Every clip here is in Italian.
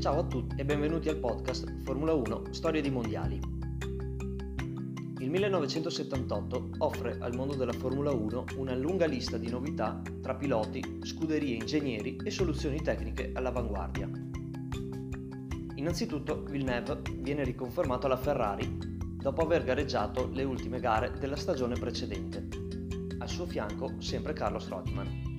Ciao a tutti e benvenuti al podcast Formula 1 Storie di Mondiali. Il 1978 offre al mondo della Formula 1 una lunga lista di novità tra piloti, scuderie, ingegneri e soluzioni tecniche all'avanguardia. Innanzitutto Villeneuve viene riconfermato alla Ferrari dopo aver gareggiato le ultime gare della stagione precedente. Al suo fianco sempre Carlos Reutemann.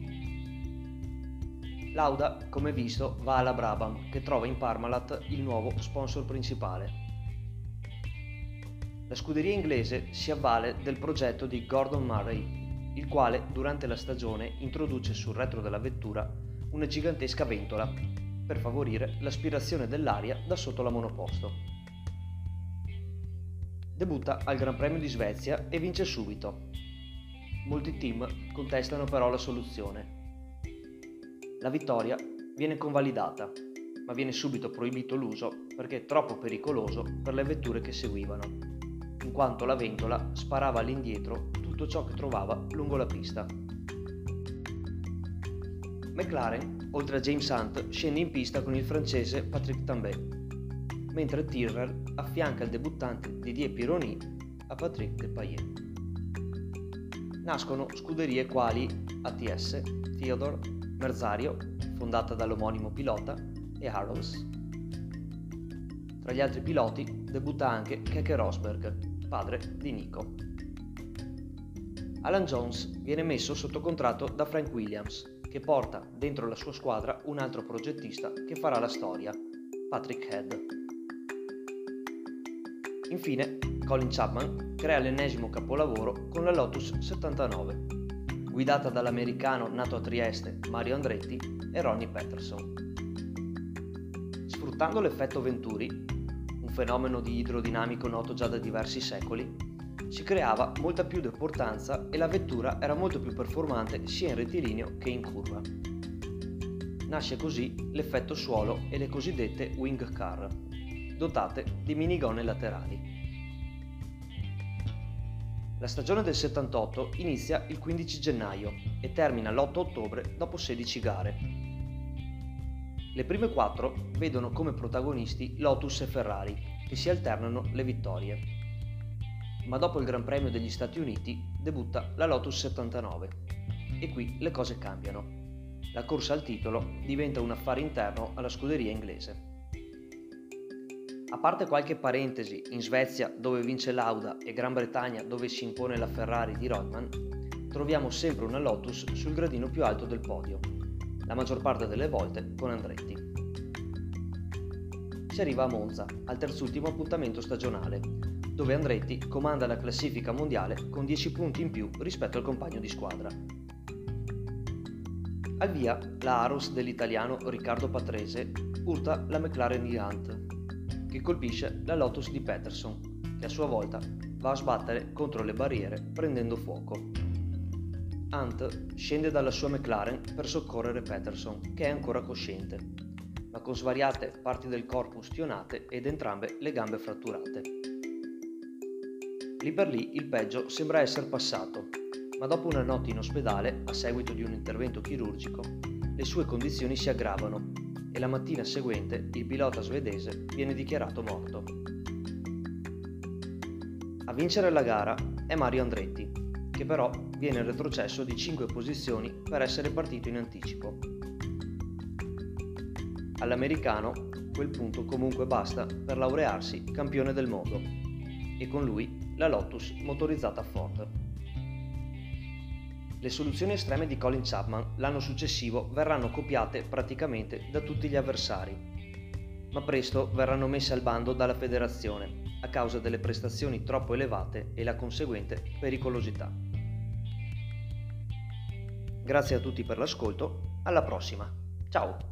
Lauda, come visto, va alla Brabham, che trova in Parmalat il nuovo sponsor principale. La scuderia inglese si avvale del progetto di Gordon Murray, il quale durante la stagione introduce sul retro della vettura una gigantesca ventola per favorire l'aspirazione dell'aria da sotto la monoposto. Debutta al Gran Premio di Svezia e vince subito. Molti team contestano però la soluzione la vittoria viene convalidata, ma viene subito proibito l'uso perché è troppo pericoloso per le vetture che seguivano, in quanto la ventola sparava all'indietro tutto ciò che trovava lungo la pista. McLaren, oltre a James Hunt, scende in pista con il francese Patrick Tambay, mentre Tyrrell affianca il debuttante Didier Pironi a Patrick Depailler. Nascono scuderie quali ATS, Theodore Merzario, fondata dall'omonimo pilota, e Arrows. Tra gli altri piloti debutta anche Keke Rosberg, padre di Nico. Alan Jones viene messo sotto contratto da Frank Williams, che porta dentro la sua squadra un altro progettista che farà la storia, Patrick Head. Infine, Colin Chapman crea l'ennesimo capolavoro con la Lotus 79, guidata dall'americano nato a Trieste Mario Andretti e Ronnie Peterson. Sfruttando l'effetto Venturi, un fenomeno di idrodinamico noto già da diversi secoli, si creava molta più deportanza e la vettura era molto più performante sia in rettilineo che in curva. Nasce così l'effetto suolo e le cosiddette wing car, dotate di minigonne laterali. La stagione del 78 inizia il 15 gennaio e termina l'8 ottobre dopo 16 gare. Le prime quattro vedono come protagonisti Lotus e Ferrari, che si alternano le vittorie. Ma dopo il Gran Premio degli Stati Uniti debutta la Lotus 79 e qui le cose cambiano. La corsa al titolo diventa un affare interno alla scuderia inglese. A parte qualche parentesi, in Svezia dove vince Lauda e Gran Bretagna dove si impone la Ferrari di Rodman, troviamo sempre una Lotus sul gradino più alto del podio, la maggior parte delle volte con Andretti. Si arriva a Monza, al terzultimo appuntamento stagionale, dove Andretti comanda la classifica mondiale con 10 punti in più rispetto al compagno di squadra. Al via, la Aros dell'italiano Riccardo Patrese urta la McLaren di Hunt che colpisce la Lotus di Peterson, che a sua volta va a sbattere contro le barriere prendendo fuoco. Hunt scende dalla sua McLaren per soccorrere Peterson, che è ancora cosciente, ma con svariate parti del corpo ustionate ed entrambe le gambe fratturate. Lì per lì il peggio sembra essere passato, ma dopo una notte in ospedale, a seguito di un intervento chirurgico, le sue condizioni si aggravano e la mattina seguente il pilota svedese viene dichiarato morto. A vincere la gara è Mario Andretti, che però viene retrocesso di 5 posizioni per essere partito in anticipo. All'americano quel punto comunque basta per laurearsi campione del mondo e con lui la Lotus motorizzata Ford. Le soluzioni estreme di Colin Chapman l'anno successivo verranno copiate praticamente da tutti gli avversari, ma presto verranno messe al bando dalla federazione a causa delle prestazioni troppo elevate e la conseguente pericolosità. Grazie a tutti per l'ascolto, alla prossima, ciao!